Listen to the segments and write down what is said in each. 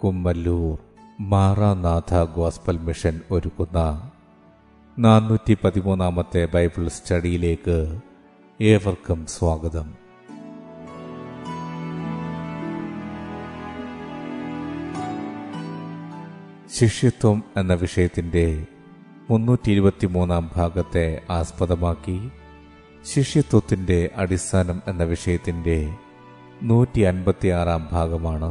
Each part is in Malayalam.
Kummallur Maranatha gospel mission ഒരുക്കുന്ന നാനൂറ്റി പതിമൂന്നാമത്തെ ബൈബിൾ സ്റ്റഡിയിലേക്ക് ഏവർക്കും സ്വാഗതം. ശിഷ്യത്വം എന്ന വിഷയത്തിന്റെ മുന്നൂറ്റി ഇരുപത്തിമൂന്നാം ഭാഗത്തെ ആസ്പദമാക്കി ശിഷ്യത്വത്തിന്റെ അടിസ്ഥാനം എന്ന വിഷയത്തിന്റെ നൂറ്റി അൻപത്തിയാറാം ഭാഗമാണ്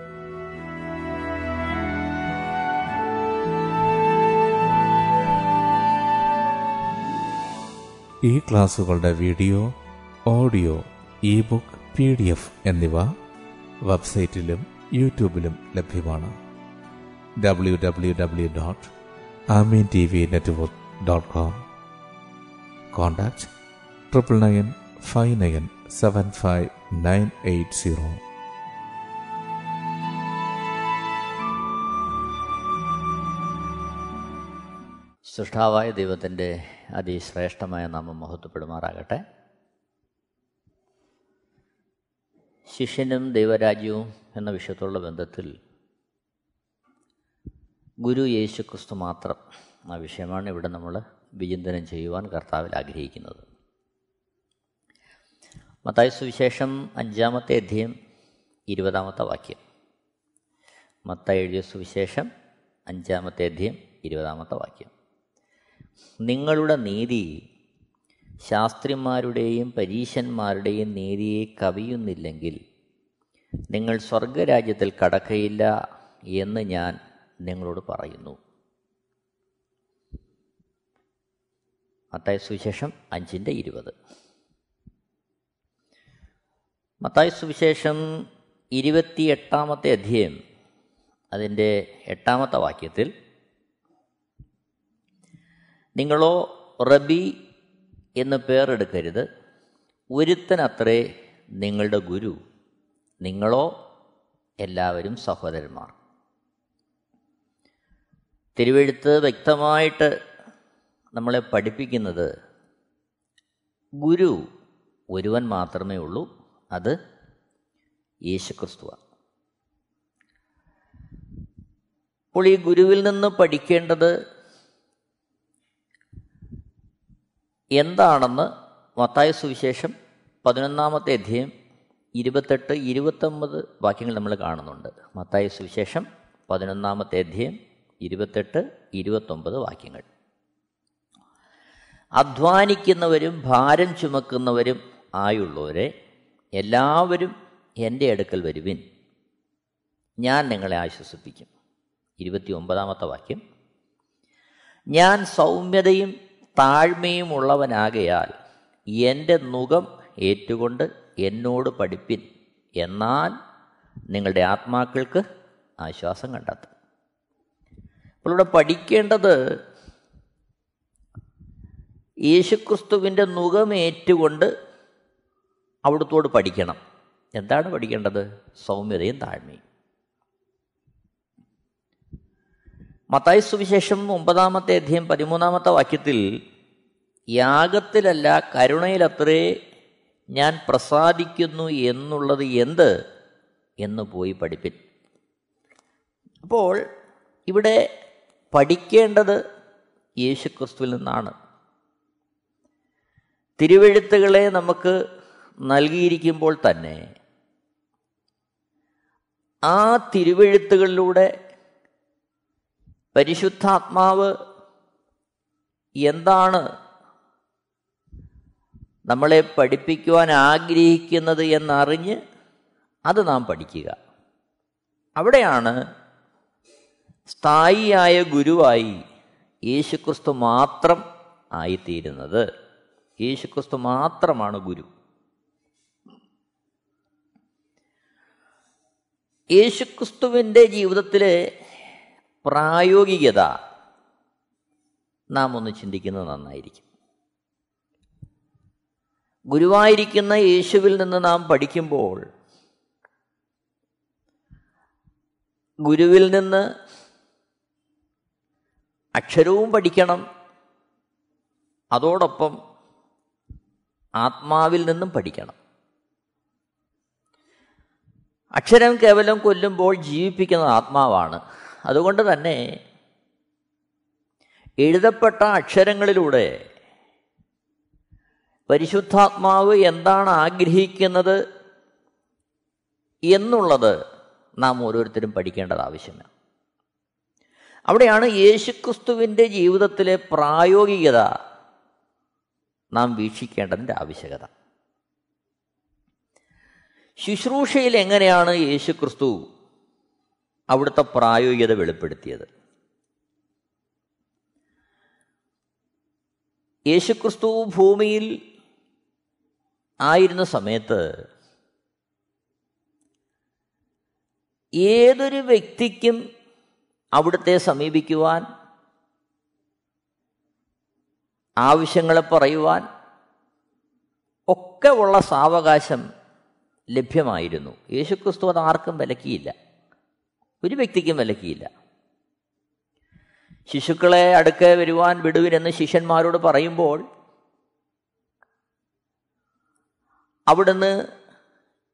ഈ ക്ലാസുകളുടെ video audio e book P D F എന്നിവ വെബ്സൈറ്റിലും യൂട്യൂബിലും ലഭ്യമാണ്. W W W dot Amen T V network dot com contact triple nine five nine seven five nine eight zero. സൃഷ്ടാവായ ദൈവത്തിന്റെ അതിശ്രേഷ്ഠമായ നാമം മഹത്വപ്പെടുമാറാകട്ടെ. ശിഷ്യനും ദൈവരാജ്യവും എന്ന വിഷയത്തോടുള്ള ബന്ധത്തിൽ ഗുരു യേശു ക്രിസ്തു മാത്രം ആ വിഷയമാണ് ഇവിടെ നമ്മൾ വിചിന്തനം ചെയ്യുവാൻ കർത്താവിൽ ആഗ്രഹിക്കുന്നത്. മത്തായ സുവിശേഷം അഞ്ചാമത്തെ അധ്യയം ഇരുപതാമത്തെ വാക്യം. മത്ത എഴുതിയ സുവിശേഷം അഞ്ചാമത്തെ അധ്യയം ഇരുപതാമത്തെ വാക്യം. നിങ്ങളുടെ നീതി ശാസ്ത്രിമാരുടെയും പരീശന്മാരുടെയും നീതിയെ കവിയുന്നില്ലെങ്കിൽ നിങ്ങൾ സ്വർഗരാജ്യത്തിൽ കടക്കയില്ല എന്ന് ഞാൻ നിങ്ങളോട് പറയുന്നു. മത്തായ സുവിശേഷം അഞ്ചിന്റെ ഇരുപത്. മത്തായ സുവിശേഷം ഇരുപത്തി എട്ടാമത്തെ അധ്യയം അതിന്റെ എട്ടാമത്തെ വാക്യത്തിൽ നിങ്ങളോ റബി എന്ന് പേരെടുക്കരുത്. ഒരുത്തനത്രേ നിങ്ങളുടെ ഗുരു. നിങ്ങളോ എല്ലാവരും സഹോദരന്മാർ. തിരുവെഴുത്ത് വ്യക്തമായിട്ട് നമ്മളെ പഠിപ്പിക്കുന്നത് ഗുരു ഒരുവൻ മാത്രമേ ഉള്ളൂ അത് യേശുക്രിസ്തുവാണ്. അപ്പോൾ ഈ ഗുരുവിൽ നിന്ന് പഠിക്കേണ്ടത് എന്താണെന്ന് മത്തായ സുവിശേഷം പതിനൊന്നാമത്തെ അധ്യയം ഇരുപത്തെട്ട് ഇരുപത്തൊമ്പത് വാക്യങ്ങൾ നമ്മൾ കാണുന്നുണ്ട്. മത്തായ സുവിശേഷം പതിനൊന്നാമത്തെ അധ്യയം ഇരുപത്തെട്ട് ഇരുപത്തൊമ്പത് വാക്യങ്ങൾ. അധ്വാനിക്കുന്നവരും ഭാരം ചുമക്കുന്നവരും ആയുള്ളവരെ എല്ലാവരും എന്റെ അടുക്കൽ വരുവിൻ. ഞാൻ നിങ്ങളെ ആശ്വസിപ്പിക്കും. ഇരുപത്തി ഒമ്പതാമത്തെ വാക്യം. ഞാൻ സൗമ്യതയും താഴ്മയും ഉള്ളവനാകയാൽ എന്റെ മുഖം ഏറ്റുകൊണ്ട് എന്നോട് പഠിപ്പിൻ. എന്നാൽ നിങ്ങളുടെ ആത്മാക്കൾക്ക് ആശ്വാസം കണ്ടെത്തും. അപ്പോൾ ഇവിടെ പഠിക്കേണ്ടത് യേശുക്രിസ്തുവിന്റെ മുഖമേറ്റുകൊണ്ട് അവിടുത്തോട് പഠിക്കണം. എന്താണ് പഠിക്കേണ്ടത്? സൗമ്യതയും താഴ്മയും. മത്തായി സുവിശേഷം ഒമ്പതാമത്തെ അധ്യയം പതിമൂന്നാമത്തെ വാക്യത്തിൽ യാഗത്തിലല്ല കരുണയിലത്രേ ഞാൻ പ്രസാദിക്കുന്നു എന്നുള്ളത് എന്ത്? എന്ന് പോയി പഠിപ്പിൻ. അപ്പോൾ ഇവിടെ പഠിക്കേണ്ടത് യേശുക്രിസ്തുവിൽ നിന്നാണ്. തിരുവെഴുത്തുകളെ നമുക്ക് നൽകിയിരിക്കുമ്പോൾ തന്നെ ആ തിരുവെഴുത്തുകളിലൂടെ പരിശുദ്ധാത്മാവ് എന്താണ് നമ്മളെ പഠിപ്പിക്കുവാൻ ആഗ്രഹിക്കുന്നത് എന്നറിഞ്ഞ് അത് നാം പഠിക്കുക. അവിടെയാണ് സ്ഥായിയായ ഗുരുവായി യേശുക്രിസ്തു മാത്രം ആയിത്തീരുന്നത്. യേശുക്രിസ്തു മാത്രമാണ് ഗുരു. യേശുക്രിസ്തുവിന്റെ ജീവിതത്തിലെ പ്രായോഗികത നാം ഒന്ന് ചിന്തിക്കുന്നത് നന്നായിരിക്കും. ഗുരുവായിരിക്കുന്ന യേശുവിൽ നിന്ന് നാം പഠിക്കുമ്പോൾ ഗുരുവിൽ നിന്ന് അക്ഷരവും പഠിക്കണം. അതോടൊപ്പം ആത്മാവിൽ നിന്നും പഠിക്കണം. അക്ഷരം കേവലം കൊല്ലുമ്പോൾ ജീവിപ്പിക്കുന്നത് ആത്മാവാണ്. അതുകൊണ്ട് തന്നെ എഴുതപ്പെട്ട അക്ഷരങ്ങളിലൂടെ പരിശുദ്ധാത്മാവ് എന്താണ് ആഗ്രഹിക്കുന്നത് എന്നുള്ളത് നാം ഓരോരുത്തരും പഠിക്കേണ്ടത് ആവശ്യമാണ്. അവിടെയാണ് യേശുക്രിസ്തുവിന്റെ ജീവിതത്തിലെ പ്രായോഗികത നാം വീക്ഷിക്കേണ്ടതിന്റെ ആവശ്യകത. ശുശ്രൂഷയിൽ എങ്ങനെയാണ് യേശുക്രിസ്തു അവിടുത്തെ പ്രായോഗികത വെളിപ്പെടുത്തിയത്. യേശുക്രിസ്തു ഭൂമിയിൽ ആയിരുന്ന സമയത്ത് ഏതൊരു വ്യക്തിക്കും അവിടുത്തെ സമീപിക്കുവാൻ ആവശ്യങ്ങളെ പറയുവാൻ ഒക്കെ ഉള്ള സാവകാശം ലഭ്യമായിരുന്നു. യേശുക്രിസ്തു അത് ആർക്കും വിലക്കിയില്ല. ഒരു വ്യക്തിക്കും വിലക്കിയില്ല. ശിശുക്കളെ അടുക്കെ വരുവാൻ വിടുവിനെന്ന് ശിഷ്യന്മാരോട് പറയുമ്പോൾ അവിടുന്ന്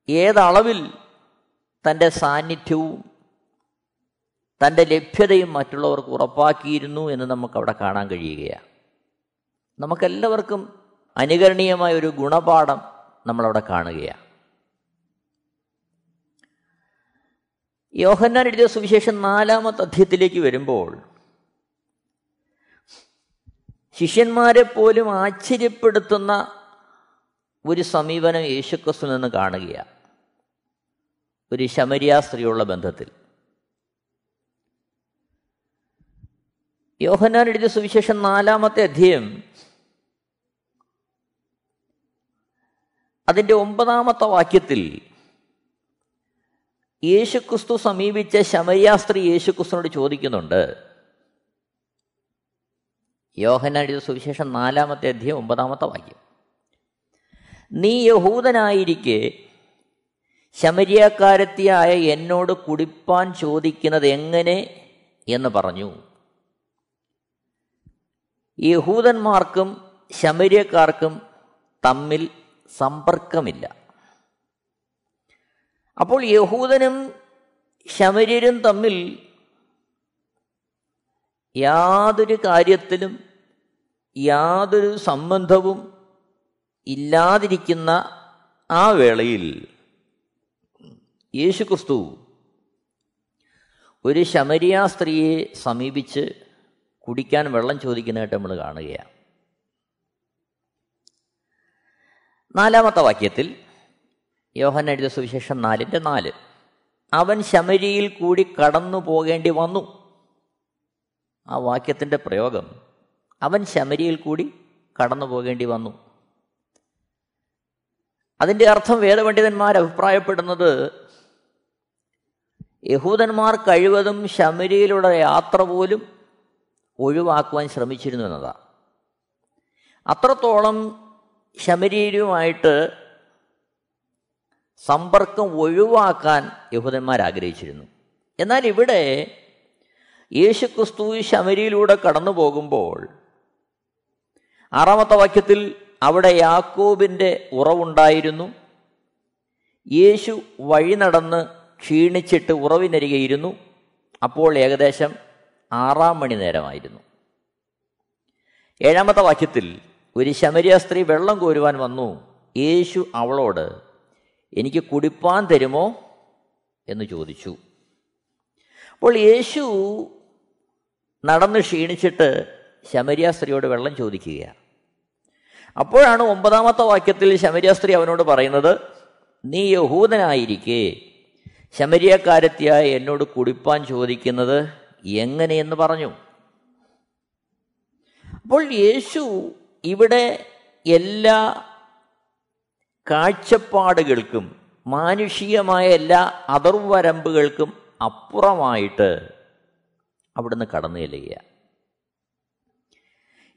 ഏതളവിൽ തന്റെ സാന്നിധ്യവും തന്റെ ലഭ്യതയും മറ്റുള്ളവർക്ക് ഉറപ്പാക്കിയിരുന്നു എന്ന് നമുക്ക് അവിടെ കാണാൻ കഴിയുകയാണ്. നമുക്കെല്ലാവർക്കും അനുകരണീയമായ ഒരു ഗുണപാഠം നമ്മളവിടെ കാണുകയാണ്. യോഹന്നാൻ എഴുതിയ സുവിശേഷം നാലാമത്തെ അധ്യയത്തിലേക്ക് വരുമ്പോൾ ശിഷ്യന്മാരെ പോലും ആശ്ചര്യപ്പെടുത്തുന്ന ഒരു സമീപനം യേശുക്രിസ്തു നിന്ന് കാണുകയാണ്. ഒരു ശമരിയ സ്ത്രീയുള്ള ബന്ധത്തിൽ. യോഹന്നാൻ എഴുതിയ സുവിശേഷം നാലാമത്തെ അധ്യയം അതിന്റെ ഒമ്പതാമത്തെ വാക്യത്തിൽ യേശുക്രിസ്തു സമീപിച്ച ശമയാസ്ത്രീ സ്ത്രീ യേശുക്രിസ്തുനോട് ചോദിക്കുന്നുണ്ട് എഴുതിയ സുവിശേഷം നാലാമത്തെ അധ്യയം ഒമ്പതാമത്തെ വാക്യം. നീ യഹൂദനായിരിക്കെ ശമര്യാക്കാരത്തിയായ എന്നോട് കുടിപ്പാൻ ചോദിക്കുന്നത് എങ്ങനെ? എന്ന് പറഞ്ഞു. യഹൂദന്മാർക്കും ശമരിയക്കാർക്കും തമ്മിൽ സമ്പർക്കമില്ല. അപ്പോൾ യഹൂദനും ശമര്യരും തമ്മിൽ യാതൊരു കാര്യത്തിലും യാതൊരു സംബന്ധവും ഇല്ലാതിരിക്കുന്ന ആ വേളയിൽ യേശുക്രിസ്തു ഒരു ശമരിയ സ്ത്രീയെ സമീപിച്ച് കുടിക്കാൻ വെള്ളം ചോദിക്കുന്നതായിട്ട് നമ്മൾ കാണുകയാണ്. നാലാമത്തെ വാക്യത്തിൽ യോഹൻ എഴുതിയ സുവിശേഷം നാലിന്റെ നാല്. അവൻ ശമരിയിൽ കൂടി കടന്നു പോകേണ്ടി വന്നു. ആ വാക്യത്തിന്റെ പ്രയോഗം അവൻ ശമരിയിൽ കൂടി കടന്നു പോകേണ്ടി വന്നു. അതിന്റെ അർത്ഥം വേദപണ്ഡിതന്മാർ അഭിപ്രായപ്പെടുന്നത് യഹൂദന്മാർ കഴിവതും ശമരിയിലുള്ള യാത്ര പോലും ഒഴിവാക്കുവാൻ ശ്രമിച്ചിരുന്നു എന്നതാണ് അത്രത്തോളം ശമരീരുമായിട്ട് സമ്പർക്കം ഒഴിവാക്കാൻ യഹൂദന്മാർ ആഗ്രഹിച്ചിരുന്നു. എന്നാൽ ഇവിടെ യേശുക്രിസ്തു ശമരിയിലൂടെ കടന്നു പോകുമ്പോൾ ആറാമത്തെ വാക്യത്തിൽ അവിടെ യാക്കോബിന്റെ ഉറവുണ്ടായിരുന്നു. യേശു വഴി നടന്ന് ക്ഷീണിച്ചിട്ട് ഉറവിനരികയിരുന്നു അപ്പോൾ ഏകദേശം ആറാം മണി നേരമായിരുന്നു. ഏഴാമത്തെ വാക്യത്തിൽ ഒരു ശമരിയ സ്ത്രീ വെള്ളം കോരുവാൻ വന്നു. യേശു അവളോട് എനിക്ക് കുടിപ്പാൻ തരുമോ എന്ന് ചോദിച്ചു. അപ്പോൾ യേശു നടന്ന് ക്ഷീണിച്ചിട്ട് ശമരിയ സ്ത്രീയോട് വെള്ളം ചോദിക്കുകയാണ്. അപ്പോഴാണ് ഒമ്പതാമത്തെ വാക്യത്തിൽ ശമരിയ സ്ത്രീ അവനോട് പറയുന്നത് നീ യഹൂദനായിരിക്കെ ശമരിയക്കാരത്തിയായ എന്നോട് കുടിപ്പാൻ ചോദിക്കുന്നത് എങ്ങനെയെന്ന് പറഞ്ഞു? അപ്പോൾ യേശു ഇവിടെ എല്ലാ കാഴ്ചപ്പാടുകൾക്കും മാനുഷികമായ എല്ലാ അതിർവരമ്പുകൾക്കും അപ്പുറമായിട്ട് അവിടുന്ന് കടന്നു ചെല്ലുക.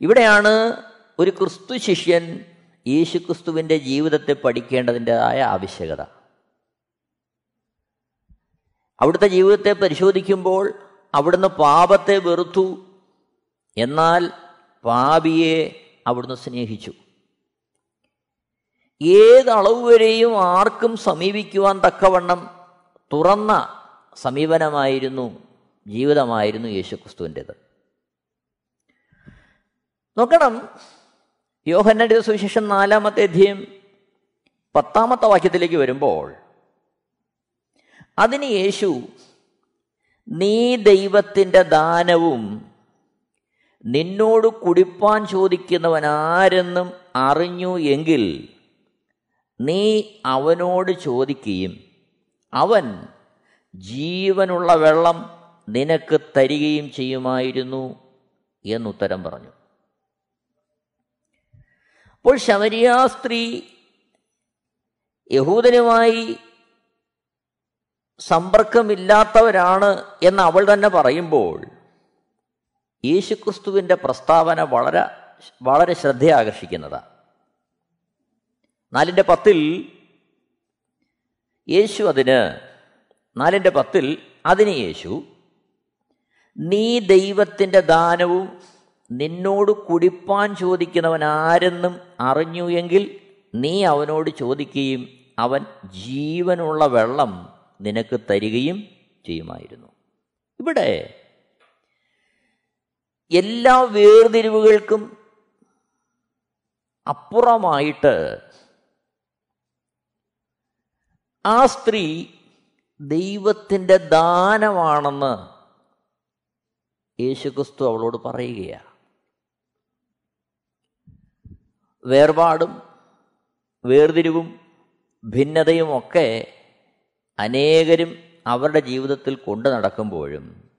ഇവിടെയാണ് ഒരു ക്രിസ്തു ശിഷ്യൻ യേശു ക്രിസ്തുവിന്റെ ജീവിതത്തെ പഠിക്കേണ്ടതിന്റെതായ ആവശ്യകത. അവിടുത്തെ ജീവിതത്തെ പരിശോധിക്കുമ്പോൾ അവിടുന്ന് പാപത്തെ വെറുത്തു എന്നാൽ പാപിയെ അവിടുന്ന് സ്നേഹിച്ചു. ഏത് അളവ് വരെയും ആർക്കും സമീപിക്കുവാൻ തക്കവണ്ണം തുറന്ന സമീപനമായിരുന്നു ജീവിതമായിരുന്നു യേശുക്രിസ്തുവിന്റെത്. നോക്കണം യോഹന്നന്റെ സുവിശേഷം നാലാമത്തെ അധ്യയം പത്താമത്തെ വാക്യത്തിലേക്ക് വരുമ്പോൾ അതിന് യേശു നീ ദൈവത്തിന്റെ ദാനവും നിന്നോട് കുടിപ്പാൻ ചോദിക്കുന്നവൻ ആരെന്നും അറിഞ്ഞു എങ്കിൽ നീ അവനോട് ചോദിക്കുകയും അവൻ ജീവനുള്ള വെള്ളം നിനക്ക് തരികയും ചെയ്യുമായിരുന്നു എന്നുത്തരം പറഞ്ഞു. അപ്പോൾ ശമരിയാ സ്ത്രീ യഹൂദനുമായി സമ്പർക്കമില്ലാത്തവരാണ് എന്ന് അവൾ തന്നെ പറയുമ്പോൾ യേശുക്രിസ്തുവിന്റെ പ്രസ്താവന വളരെ വളരെ ശ്രദ്ധയാകർഷിക്കുന്നതാണ്. നാലിന്റെ പത്തിൽ യേശു അതിന് നാലിന്റെ പത്തിൽ അതിന് യേശു നീ ദൈവത്തിന്റെ ദാനവും നിന്നോട് കുടിപ്പാൻ ചോദിക്കുന്നവൻ ആരെന്നും അറിഞ്ഞു എങ്കിൽ നീ അവനോട് ചോദിക്കുകയും അവൻ ജീവനുള്ള വെള്ളം നിനക്ക് തരികയും ചെയ്യുമായിരുന്നു. ഇവിടെ എല്ലാ വേർതിരിവുകൾക്കും അപ്പുറമായിട്ട് ആ സ്ത്രീ ദൈവത്തിന്റെ ദാനമാണെന്ന് യേശുക്രിസ്തു അവളോട് പറയുകയാണ്. വേർപാടും വേർതിരിവും ഭിന്നതയും ഒക്കെ അനേകരും അവരുടെ ജീവിതത്തിൽ കൊണ്ടു നടക്കുമ്പോഴും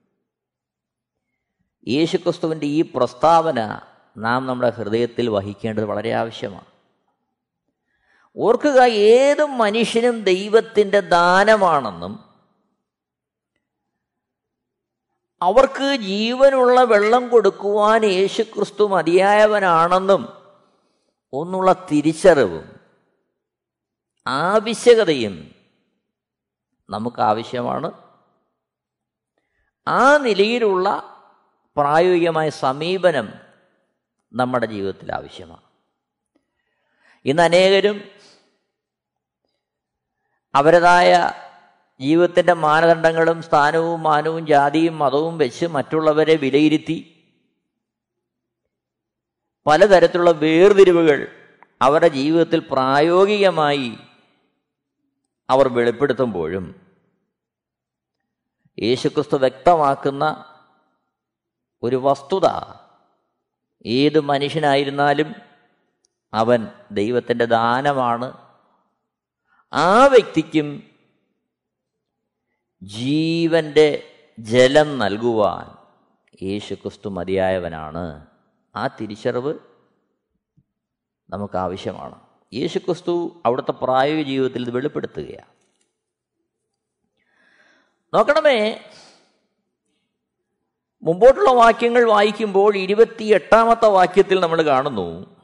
യേശുക്രിസ്തുവിന്റെ ഈ പ്രസ്താവന നാം നമ്മുടെ ഹൃദയത്തിൽ വഹിക്കേണ്ടത് വളരെ ആവശ്യമാണ്. ഓർക്കുക ഏത് മനുഷ്യനും ദൈവത്തിന്റെ ദാനമാണെന്നും അവർക്ക് ജീവനുള്ള വെള്ളം കൊടുക്കുവാൻ യേശുക്രിസ്തു മതിയായവനാണെന്നും ഒന്നുള്ള തിരിച്ചറിവും ആവശ്യകതയും നമുക്ക് ആവശ്യമാണ് ആ നിലയിലുള്ള പ്രായോഗികമായ സമീപനം നമ്മുടെ ജീവിതത്തിൽ ആവശ്യമാണ്. ഇന്ന് അനേകരും അവരുടേതായ ജീവിതത്തിന്റെ മാനദണ്ഡങ്ങളും സ്ഥാനവും മാനവും ജാതിയും മതവും വെച്ച് മറ്റുള്ളവരെ വിലയിരുത്തി പലതരത്തിലുള്ള വേർതിരിവുകൾ അവരുടെ ജീവിതത്തിൽ പ്രായോഗികമായി അവർ വെളിപ്പെടുത്തുമ്പോഴും യേശുക്രിസ്തു വ്യക്തമാക്കുന്ന ഒരു വസ്തുത ഏത് മനുഷ്യനായിരുന്നാലും അവൻ ദൈവത്തിന്റെ ദാനമാണ്. ആ വ്യക്തിക്കും ജീവന്റെ ജലം നൽകുവാൻ യേശുക്രിസ്തു മതിയായവനാണ്. ആ തിരിച്ചറിവ് നമുക്ക് ആവശ്യമാണ് യേശുക്രിസ്തു അവിടുത്തെ പ്രായോഗിക ജീവിതത്തിൽ ഇത് വെളിപ്പെടുത്തുകയാണ്. നോക്കണമേ മുമ്പോട്ടുള്ള വാക്യങ്ങൾ വായിക്കുമ്പോൾ ഇരുപത്തി എട്ടാമത്തെ വാക്യത്തിൽ നമ്മൾ കാണുന്നു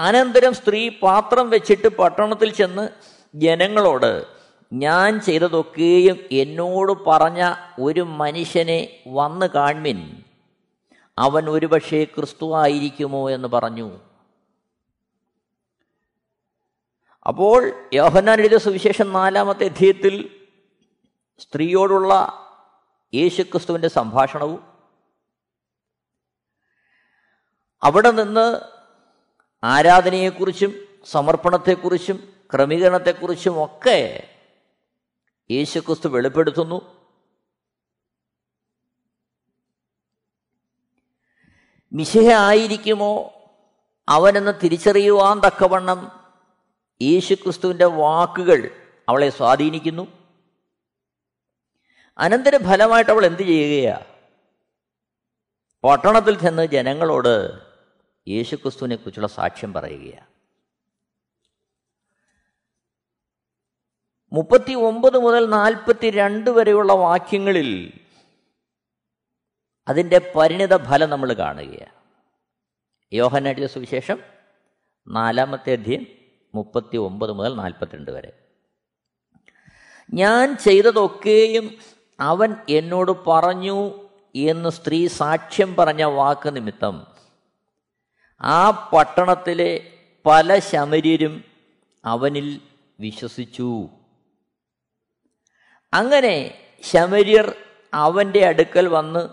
അനന്തരം സ്ത്രീ പാത്രം വെച്ചിട്ട് പട്ടണത്തിൽ ചെന്ന് ജനങ്ങളോട് ഞാൻ ചെയ്തതൊക്കെയും എന്നോട് പറഞ്ഞ ഒരു മനുഷ്യനെ വന്ന് കാൺമിൻ അവൻ ഒരുപക്ഷെ ക്രിസ്തു ആയിരിക്കുമോ? എന്ന് പറഞ്ഞു. അപ്പോൾ യോഹന്നാൻ എഴുതിയ സുവിശേഷം നാലാമത്തെ അധ്യയത്തിൽ സ്ത്രീയോടുള്ള യേശുക്രിസ്തുവിന്റെ സംഭാഷണവും അവിടെ നിന്ന് ആരാധനയെക്കുറിച്ചും സമർപ്പണത്തെക്കുറിച്ചും ക്രമീകരണത്തെക്കുറിച്ചും ഒക്കെ യേശുക്രിസ്തു വെളിപ്പെടുത്തുന്നു. മിശിഹ ആയിരിക്കുമോ? അവനെന്ന് തിരിച്ചറിയുവാൻ തക്കവണ്ണം യേശുക്രിസ്തുവിന്റെ വാക്കുകൾ അവളെ സ്വാധീനിക്കുന്നു. അനന്തര ഫലമായിട്ട് അവൾ എന്ത് ചെയ്യുകയാണ് പട്ടണത്തിൽ ചെന്ന് ജനങ്ങളോട് യേശുക്രിസ്തുവിനെ കുറിച്ചുള്ള സാക്ഷ്യം പറയുകയാണ്. മുപ്പത്തി ഒമ്പത് മുതൽ നാൽപ്പത്തി രണ്ട് വരെയുള്ള വാക്യങ്ങളിൽ അതിന്റെ പരിണിത ഫലം നമ്മൾ കാണുകയാണ്. യോഹനാട്ടിയ സുവിശേഷം നാലാമത്തെ അധ്യയം മുപ്പത്തി ഒമ്പത് മുതൽ നാൽപ്പത്തിരണ്ട് വരെ. ഞാൻ ചെയ്തതൊക്കെയും അവൻ എന്നോട് പറഞ്ഞു എന്ന് സ്ത്രീ സാക്ഷ്യം പറഞ്ഞ വാക്ക് നിമിത്തം ആ പട്ടണത്തിലെ പല ശമര്യരും അവനിൽ വിശ്വസിച്ചു. അങ്ങനെ ശമര്യർ അവന്റെ അടുക്കൽ വന്ന്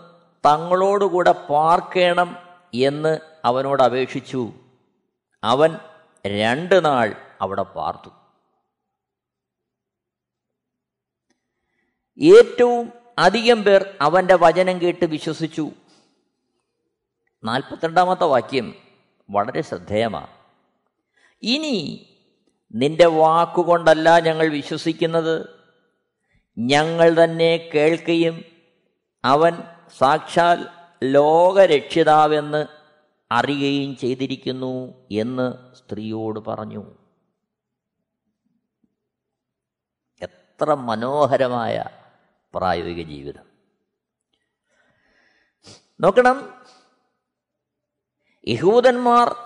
തങ്ങളോടുകൂടെ പാർക്കേണം എന്ന് അവനോട് അപേക്ഷിച്ചു. അവൻ രണ്ട് നാൾ അവിടെ പാർത്തു. ഏറ്റവും അധികം പേർ അവന്റെ വചനം കേട്ട് വിശ്വസിച്ചു. നാൽപ്പത്തിരണ്ടാമത്തെ വാക്യം വളരെ ശ്രദ്ധേയമാണ്. ഇനി നിന്റെ വാക്കുകൊണ്ടല്ല ഞങ്ങൾ വിശ്വസിക്കുന്നത്. ഞങ്ങൾ തന്നെ കേൾക്കുകയും അവൻ സാക്ഷാൽ ലോകരക്ഷിതാവെന്ന് അറിയുകയും ചെയ്തിരിക്കുന്നു എന്ന് സ്ത്രീയോട് പറഞ്ഞു. എത്ര മനോഹരമായ പ്രായോഗിക ജീവിതം. നോക്കണം യഹൂദന്മാർ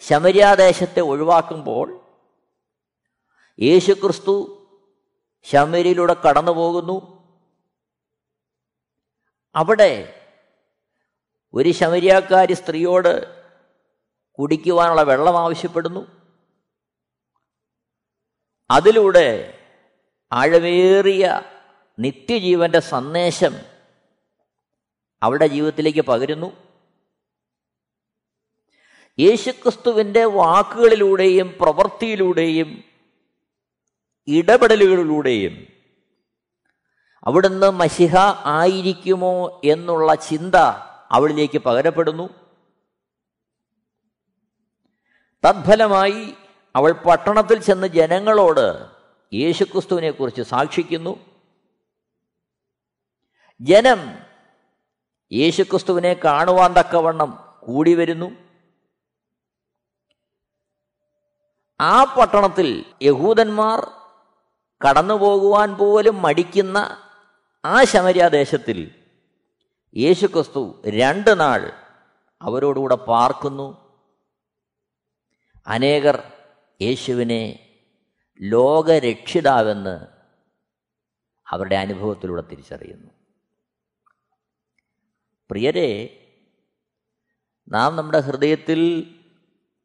ശമര്യാദേശത്തെ ഒഴിവാക്കുമ്പോൾ യേശുക്രിസ്തു ശമരിയിലൂടെ കടന്നു പോകുന്നു അവിടെ ഒരു ശമരിയാക്കാരി സ്ത്രീയോട് കുടിക്കുവാനുള്ള വെള്ളം ആവശ്യപ്പെടുന്നു. അതിലൂടെ ആഴമേറിയ നിത്യജീവന്റെ സന്ദേശം അവളുടെ ജീവിതത്തിലേക്ക് പകരുന്നു. യേശുക്രിസ്തുവിന്റെ വാക്കുകളിലൂടെയും പ്രവൃത്തിയിലൂടെയും ഇടപെടലുകളിലൂടെയും അവിടുന്ന് മഷിഹ ആയിരിക്കുമോ എന്നുള്ള ചിന്ത അവളിലേക്ക് പകരപ്പെടുന്നു. തത്ഫലമായി അവൾ പട്ടണത്തിൽ ചെന്ന് ജനങ്ങളോട് യേശുക്രിസ്തുവിനെ കുറിച്ച് സാക്ഷിക്കുന്നു. ജനം യേശുക്രിസ്തുവിനെ കാണുവാൻ തക്കവണ്ണം കൂടി വരുന്നു ആ പട്ടണത്തിൽ യഹൂദന്മാർ കടന്നു പോകുവാൻ പോലും മടിക്കുന്ന ആ ശമര്യാദേശത്തിൽ യേശുക്രിസ്തു രണ്ട് നാൾ അവരോടുകൂടെ പാർക്കുന്നു. അനേകർ യേശുവിനെ ലോകരക്ഷിതാവെന്ന് അവരുടെ അനുഭവത്തിലൂടെ തിരിച്ചറിയുന്നു. പ്രിയരെ നാം നമ്മുടെ ഹൃദയത്തിൽ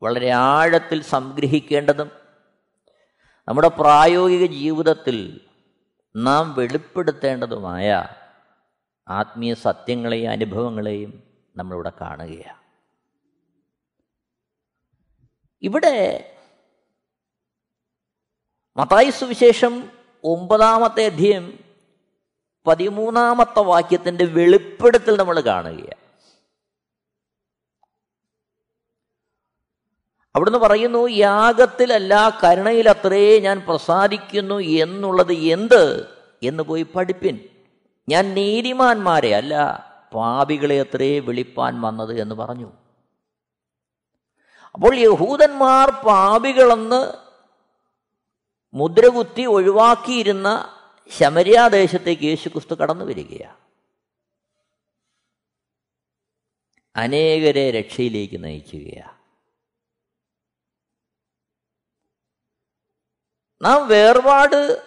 വളരെ ആഴത്തിൽ സംഗ്രഹിക്കേണ്ടതും നമ്മുടെ പ്രായോഗിക ജീവിതത്തിൽ നാം വെളിപ്പെടുത്തേണ്ടതുമായ ആത്മീയ സത്യങ്ങളെയും അനുഭവങ്ങളെയും നമ്മളിവിടെ കാണുകയാണ്. ഇവിടെ മത്തായി സുവിശേഷം ഒമ്പതാമത്തെ അധ്യയം പതിമൂന്നാമത്തെ വാക്യത്തിന്റെ വെളിപ്പെടുത്തൽ നമ്മൾ കാണുകയാണ്. അവിടുന്ന് പറയുന്നു യാഗത്തിലല്ല കരുണയിലത്രേ ഞാൻ പ്രസാദിക്കുന്നു എന്നുള്ളത് എന്ത്? എന്ന് പോയി പഠിപ്പിൻ. ഞാൻ നീതിമാന്മാരെ അല്ല പാപികളെ അത്രേ വിളിപ്പാൻ വന്നത് എന്ന് പറഞ്ഞു. അപ്പോൾ യഹൂദന്മാർ പാപികളെന്ന് മുദ്രകുത്തി ഒഴിവാക്കിയിരുന്ന ശമര്യാദേശത്തേക്ക് യേശുക്രിസ്തു കടന്നു വരികയാണ്. അനേകരെ രക്ഷയിലേക്ക് നയിക്കുകയാണ്. നാം വേർപാട്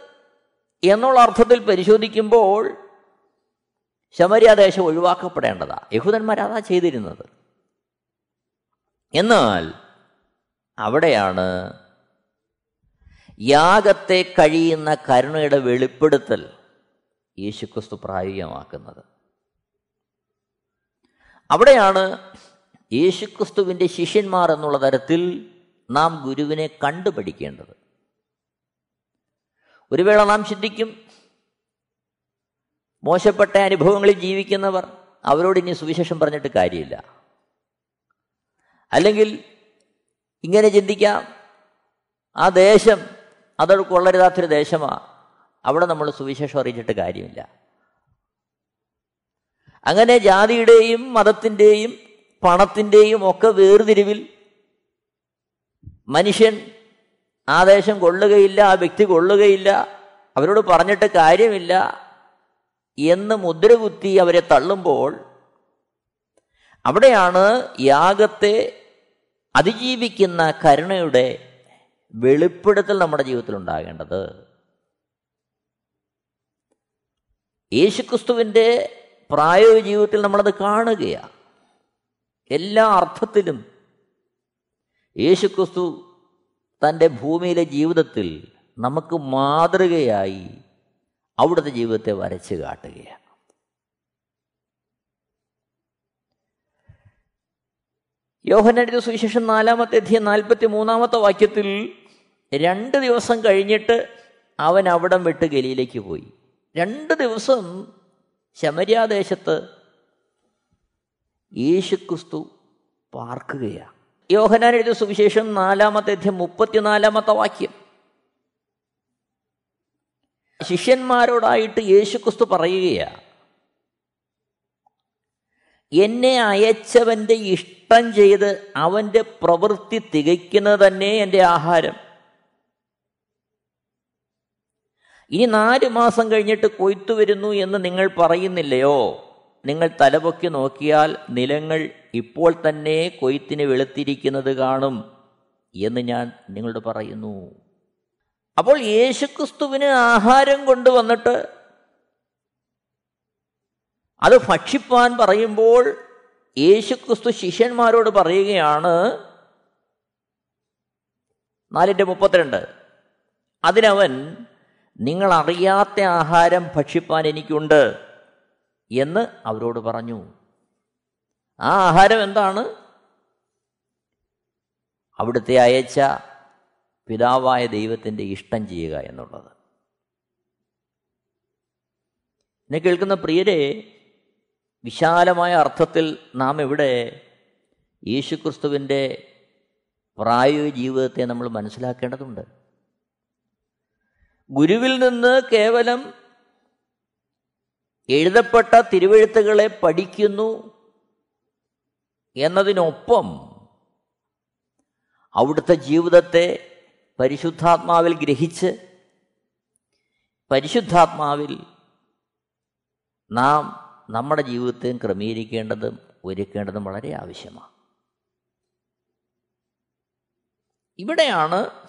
എന്നുള്ള അർത്ഥത്തിൽ പരിശോധിക്കുമ്പോൾ ശമര്യാദേശം ഒഴിവാക്കപ്പെടേണ്ടതാ. യഹൂദന്മാർ അതാ ചെയ്തിരുന്നത്. എന്നാൽ അവിടെയാണ് യാഗത്തെ കഴിയുന്ന കരുണയുടെ വെളിപ്പെടുത്തൽ യേശുക്രിസ്തു പ്രായോഗികമാക്കുന്നത്. അവിടെയാണ് യേശുക്രിസ്തുവിന്റെ ശിഷ്യന്മാർ എന്നുള്ള തരത്തിൽ നാം ഗുരുവിനെ കണ്ടുപഠിക്കേണ്ടത്. ഒരു വേള നാം ചിന്തിക്കും. മോശപ്പെട്ട അനുഭവങ്ങളിൽ ജീവിക്കുന്നവർ അവരോട് ഇനി സുവിശേഷം പറഞ്ഞിട്ട് കാര്യമില്ല. അല്ലെങ്കിൽ ഇങ്ങനെ ചിന്തിക്കാം ആ ദേശം അതോട് കൊള്ളരുതാത്തൊരു ദേശമാണ് അവിടെ നമ്മൾ സുവിശേഷം അറിയിച്ചിട്ട് കാര്യമില്ല. അങ്ങനെ ജാതിയുടെയും മതത്തിന്റെയും പണത്തിന്റെയും ഒക്കെ വേർതിരിവിൽ മനുഷ്യൻ ആ ദേശം കൊള്ളുകയില്ല ആ വ്യക്തി കൊള്ളുകയില്ല അവരോട് പറഞ്ഞിട്ട് കാര്യമില്ല എന്ന് മുദ്രകുത്തി അവരെ തള്ളുമ്പോൾ അവിടെയാണ് യാഗത്തെ അതിജീവിക്കുന്ന കരുണയുടെ വെളിപ്പെടുത്തൽ നമ്മുടെ ജീവിതത്തിൽ ഉണ്ടാകേണ്ടത്. യേശുക്രിസ്തുവിന്റെ പ്രായോഗിക ജീവിതത്തിൽ നമ്മളത് കാണുകയാണ്. എല്ലാ അർത്ഥത്തിലും യേശുക്രിസ്തു തന്റെ ഭൂമിയിലെ ജീവിതത്തിൽ നമുക്ക് മാതൃകയായി അവിടുത്തെ ജീവിതത്തെ വരച്ച് കാട്ടുകയാണ്. യോഹനടിത സുവിശേഷം നാലാമത്തെ അധ്യയം നാൽപ്പത്തി മൂന്നാമത്തെ വാക്യത്തിൽ രണ്ട് ദിവസം കഴിഞ്ഞിട്ട് അവൻ അവിടം വിട്ട് ഗലിയിലേക്ക് പോയി. രണ്ട് ദിവസം ശമര്യാദേശത്ത് യേശുക്രിസ്തു പാർക്കുകയാണ്. യോഹനാൻ എഴുതിയ സുവിശേഷം നാലാമത്തെ അധ്യം മുപ്പത്തിനാലാമത്തെ വാക്യം. ശിഷ്യന്മാരോടായിട്ട് യേശുക്രിസ്തു പറയുകയാണ് എന്നെ അയച്ചവന്റെ ഇഷ്ടം ചെയ്ത് അവന്റെ പ്രവൃത്തി തികയ്ക്കുന്നത് തന്നെ എന്റെ ആഹാരം. ഇനി നാല് മാസം കഴിഞ്ഞിട്ട് കൊയ്ത്തു വരുന്നു എന്ന് നിങ്ങൾ പറയുന്നില്ലയോ? നിങ്ങൾ തലപൊക്കി നോക്കിയാൽ നിലങ്ങൾ ഇപ്പോൾ തന്നെ കൊയ്ത്തിന് വെളുത്തിരിക്കുന്നത് കാണും എന്ന് ഞാൻ നിങ്ങളോട് പറയുന്നു. അപ്പോൾ യേശുക്രിസ്തുവിന് ആഹാരം കൊണ്ടുവന്നിട്ട് അത് ഭക്ഷിപ്പാൻ പറയുമ്പോൾ യേശുക്രിസ്തു ശിഷ്യന്മാരോട് പറയുകയാണ് നാലിന്റെ മുപ്പത്തിരണ്ട് അതിനവൻ നിങ്ങൾ അറിയാത്ത ആഹാരം ഭക്ഷിപ്പാൻ എനിക്കുണ്ട്. എന്ന് അവരോട് പറഞ്ഞു. ആ ആഹാരം എന്താണ്? അവിടുത്തെ അയച്ച പിതാവായ ദൈവത്തിന്റെ ഇഷ്ടം ചെയ്യുക എന്നുള്ളത്. എന്നെ കേൾക്കുന്ന പ്രിയരെ വിശാലമായ അർത്ഥത്തിൽ നാം ഇവിടെ യേശുക്രിസ്തുവിന്റെ പ്രായോഗിക ജീവിതത്തെ നമ്മൾ മനസ്സിലാക്കേണ്ടതുണ്ട്. ഗുരുവിൽ നിന്ന് കേവലം എഴുതപ്പെട്ട തിരുവെഴുത്തുകളെ പഠിക്കുന്നു എന്നതിനൊപ്പം അവിടുത്തെ ജീവിതത്തെ പരിശുദ്ധാത്മാവിൽ ഗ്രഹിച്ച് പരിശുദ്ധാത്മാവിൽ നാം നമ്മുടെ ജീവിതത്തെയും ക്രമീകരിക്കേണ്ടതും ഒരുക്കേണ്ടതും വളരെ ആവശ്യമാണ്. ഇവിടെയാണ്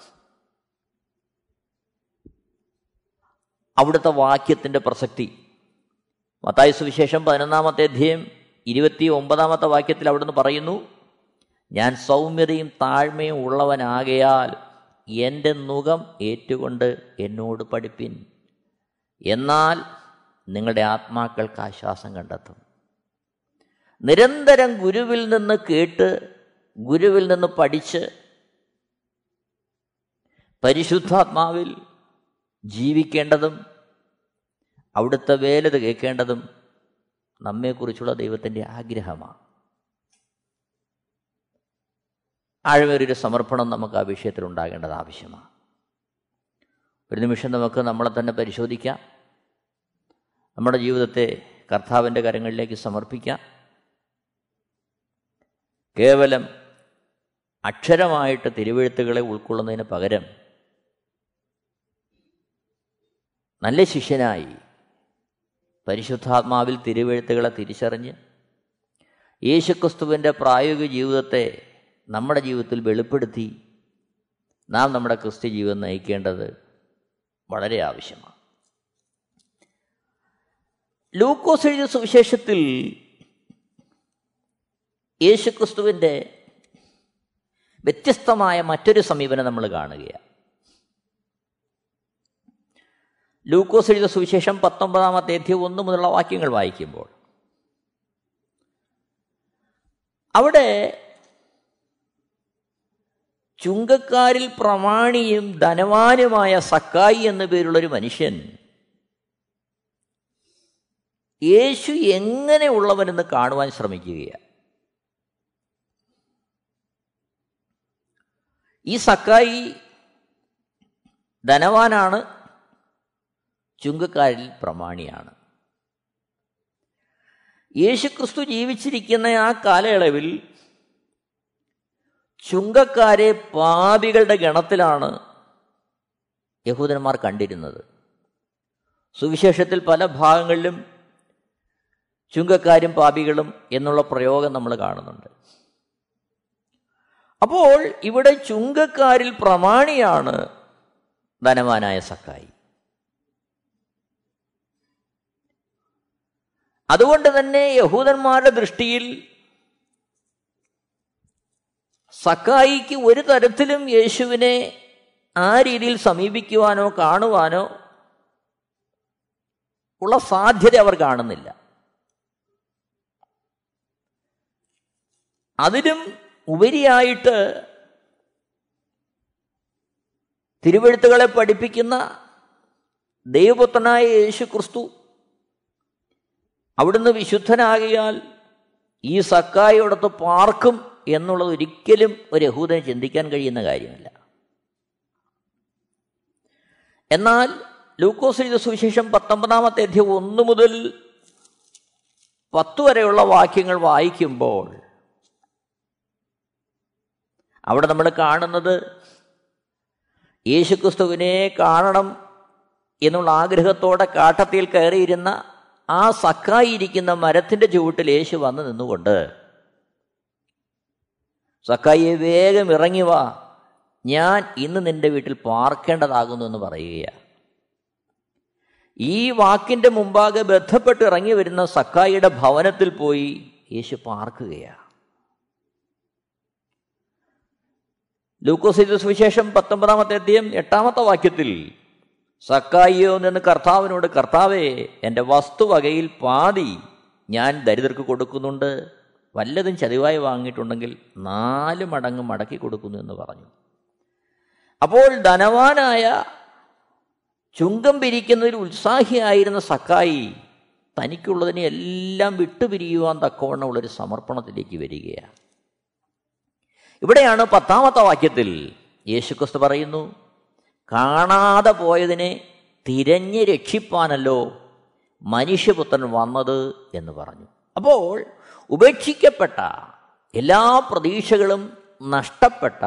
അവിടുത്തെ വാക്യത്തിന്റെ പ്രസക്തി. മത്തായ സുവിശേഷം പതിനൊന്നാമത്തെ അധ്യയം ഇരുപത്തി ഒമ്പതാമത്തെ വാക്യത്തിൽ അവിടുന്ന് പറയുന്നു ഞാൻ സൗമ്യതയും താഴ്മയും ഉള്ളവനാകയാൽ എന്റെ മുഖം ഏറ്റുകൊണ്ട് എന്നോട് പഠിപ്പിൻ. എന്നാൽ നിങ്ങളുടെ ആത്മാക്കൾക്ക് ആശ്വാസം കണ്ടെത്തും. നിരന്തരം ഗുരുവിൽ നിന്ന് കേട്ട് ഗുരുവിൽ നിന്ന് പഠിച്ച് പരിശുദ്ധാത്മാവിൽ ജീവിക്കേണ്ടതും അവിടുത്തെ വേലത് കേൾക്കേണ്ടതും നമ്മെക്കുറിച്ചുള്ള ദൈവത്തിന്റെ ആഗ്രഹമാണ്. ആഴമേറിയൊരു സമർപ്പണം നമുക്ക് ആ വിഷയത്തിൽ ഉണ്ടാകേണ്ടത് ആവശ്യമാണ്. ഒരു നിമിഷം നമുക്ക് നമ്മളെ തന്നെ പരിശോധിക്കാം. നമ്മുടെ ജീവിതത്തെ കർത്താവിന്റെ കരങ്ങളിലേക്ക് സമർപ്പിക്കാം. കേവലം അക്ഷരമായിട്ട് തിരുവെഴുത്തുകളെ ഉൾക്കൊള്ളുന്നതിന് പകരം നല്ല ശിഷ്യനായി പരിശുദ്ധാത്മാവിൽ തിരുവെഴുത്തുകളെ തിരിച്ചറിഞ്ഞ് യേശുക്രിസ്തുവിന്റെ പ്രായോഗിക ജീവിതത്തെ നമ്മുടെ ജീവിതത്തിൽ വെളിപ്പെടുത്തി നാം നമ്മുടെ ക്രിസ്ത്യ ജീവിതം നയിക്കേണ്ടത് വളരെ ആവശ്യമാണ്. ലൂക്കോസ് എഴുതിയ സുവിശേഷത്തിൽ യേശുക്രിസ്തുവിന്റെ വ്യത്യസ്തമായ മറ്റൊരു സമീപനം നമ്മൾ കാണുകയാണ്. ലൂക്കോസ് എഴുതിയ സുവിശേഷം പത്തൊമ്പതാമത്തെ അധ്യയം ഒന്ന് മുതലുള്ള വാക്യങ്ങൾ വായിക്കുമ്പോൾ. അവിടെ ചുങ്കക്കാരിൽ പ്രമാണിയും ധനവാനുമായ സക്കായി എന്നു പേരുള്ളൊരു മനുഷ്യൻ യേശു എങ്ങനെയുള്ളവനെന്ന് കാണുവാൻ ശ്രമിക്കുകയാണ്. ഈ സക്കായി ധനവാനാണ് ചുങ്കക്കാരിൽ പ്രമാണിയാണ്. യേശുക്രിസ്തു ജീവിച്ചിരിക്കുന്ന ആ കാലയളവിൽ ചുങ്കക്കാരെ പാപികളുടെ ഗണത്തിലാണ് യഹൂദന്മാർ കണ്ടിരുന്നത്. സുവിശേഷത്തിൽ പല ഭാഗങ്ങളിലും ചുങ്കക്കാരും പാപികളും എന്നുള്ള പ്രയോഗം നമ്മൾ കാണുന്നുണ്ട്. അപ്പോൾ ഇവിടെ ചുങ്കക്കാരിൽ പ്രമാണിയാണ് ധനവാനായ സക്കായി അതുകൊണ്ട് തന്നെ യഹൂദന്മാരുടെ ദൃഷ്ടിയിൽ സക്കായിക്ക് ഒരു തരത്തിലും യേശുവിനെ ആ രീതിയിൽ സമീപിക്കുവാനോ കാണുവാനോ ഉള്ള സാധ്യത അവർ കാണുന്നില്ല. അതിലും ഉപരിയായിട്ട് തിരുവഴുത്തുകളെ പഠിപ്പിക്കുന്ന ദൈവപുത്രനായ യേശു ക്രിസ്തു അവിടുന്ന് വിശുദ്ധനാകിയാൽ ഈ സക്കായോടത്ത് പാർക്കും എന്നുള്ളത് ഒരിക്കലും ഒരു യഹൂദന് ചിന്തിക്കാൻ കഴിയുന്ന കാര്യമല്ല. എന്നാൽ ലൂക്കോസ് സുവിശേഷം പത്തൊമ്പതാമത്തെ അധ്യയം ഒന്ന് മുതൽ പത്ത് വരെയുള്ള വാക്യങ്ങൾ വായിക്കുമ്പോൾ അവിടെ നമ്മൾ കാണുന്നത് യേശുക്രിസ്തുവിനെ കാണണം എന്നുള്ള ആഗ്രഹത്തോടെ കാട്ടത്തിൽ കയറിയിരുന്ന ആ സക്കായിരിക്കുന്ന മരത്തിന്റെ ചുവട്ടിൽ യേശു വന്ന് നിന്നുകൊണ്ട് സക്കായിയെ വേഗം ഇറങ്ങി വാ. ഞാൻ ഇന്ന് നിന്റെ വീട്ടിൽ പാർക്കേണ്ടതാകുന്നു എന്ന് പറയുകയാണ് ഈ വാക്കിന്റെ മുമ്പാകെ ബന്ധപ്പെട്ട് ഇറങ്ങി വരുന്ന സക്കായിയുടെ ഭവനത്തിൽ പോയി യേശു പാർക്കുകയാണ് ലൂക്കോസിന്റെ സുവിശേഷം പത്തൊമ്പതാമത്തെ അധ്യയം എട്ടാമത്തെ വാക്യത്തിൽ സക്കായിയോ നിന്ന് കർത്താവിനോട് കർത്താവേ എന്റെ വസ്തുവകയിൽ പാതി ഞാൻ ദരിദ്രർക്ക് കൊടുക്കുന്നുണ്ട്. വല്ലതും ചതിവായി വാങ്ങിയിട്ടുണ്ടെങ്കിൽ നാല് മടങ്ങ് മടക്കി കൊടുക്കുന്നു എന്ന് പറഞ്ഞു. അപ്പോൾ ധനവാനായ ചുങ്കം പിരിക്കുന്നതിൽ ഉത്സാഹിയായിരുന്ന സക്കായി തനിക്കുള്ളതിനെ എല്ലാം വിട്ടുപിരിയുവാൻ തക്കവണ്ണമുള്ളൊരു സമർപ്പണത്തിലേക്ക് വരികയാണ്. ഇവിടെയാണ് പത്താമത്തെ വാക്യത്തിൽ യേശുക്രിസ്തു പറയുന്നു കാണാതെ പോയതിനെ തിരഞ്ഞ് രക്ഷിപ്പാനല്ലോ മനുഷ്യപുത്രൻ വന്നത് എന്ന് പറഞ്ഞു. അപ്പോൾ ഉപേക്ഷിക്കപ്പെട്ട എല്ലാ പ്രതീക്ഷകളും നഷ്ടപ്പെട്ട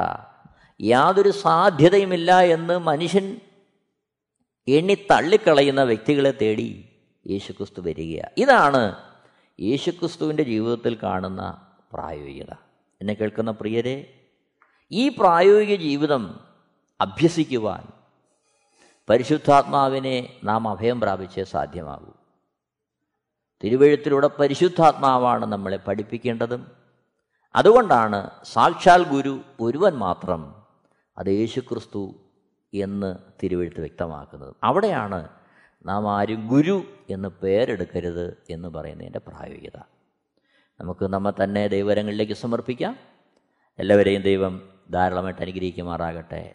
യാതൊരു സാധ്യതയുമില്ല എന്ന് മനുഷ്യൻ എണ്ണി തള്ളിക്കളയുന്ന വ്യക്തികളെ തേടി യേശുക്രിസ്തു വരികയാണ് ഇതാണ് യേശുക്രിസ്തുവിന്റെ ജീവിതത്തിൽ കാണുന്ന പ്രായോഗികത. എന്നെ കേൾക്കുന്ന പ്രിയരെ ഈ പ്രായോഗിക ജീവിതം അഭ്യസിക്കുവാൻ പരിശുദ്ധാത്മാവിനെ നാം അഭയം പ്രാപിച്ചേ സാധ്യമാകൂ. തിരുവഴുത്തിലൂടെ പരിശുദ്ധാത്മാവാണ് നമ്മളെ പഠിപ്പിക്കേണ്ടതും. അതുകൊണ്ടാണ് സാക്ഷാൽ ഗുരു ഒരുവൻ മാത്രം അത് യേശുക്രിസ്തു എന്ന് തിരുവഴുത്ത് വ്യക്തമാക്കുന്നത്. അവിടെയാണ് നാം ആരും ഗുരു എന്ന് പേരെടുക്കരുത് എന്ന് പറയുന്നതിന്റെ പ്രായോഗികത. നമുക്ക് നമ്മെ തന്നെ ദൈവരങ്ങളിലേക്ക് സമർപ്പിക്കാം. എല്ലാവരെയും ദൈവം ധാരാളമായിട്ട് അനുഗ്രഹിക്കുമാറാകട്ടെ.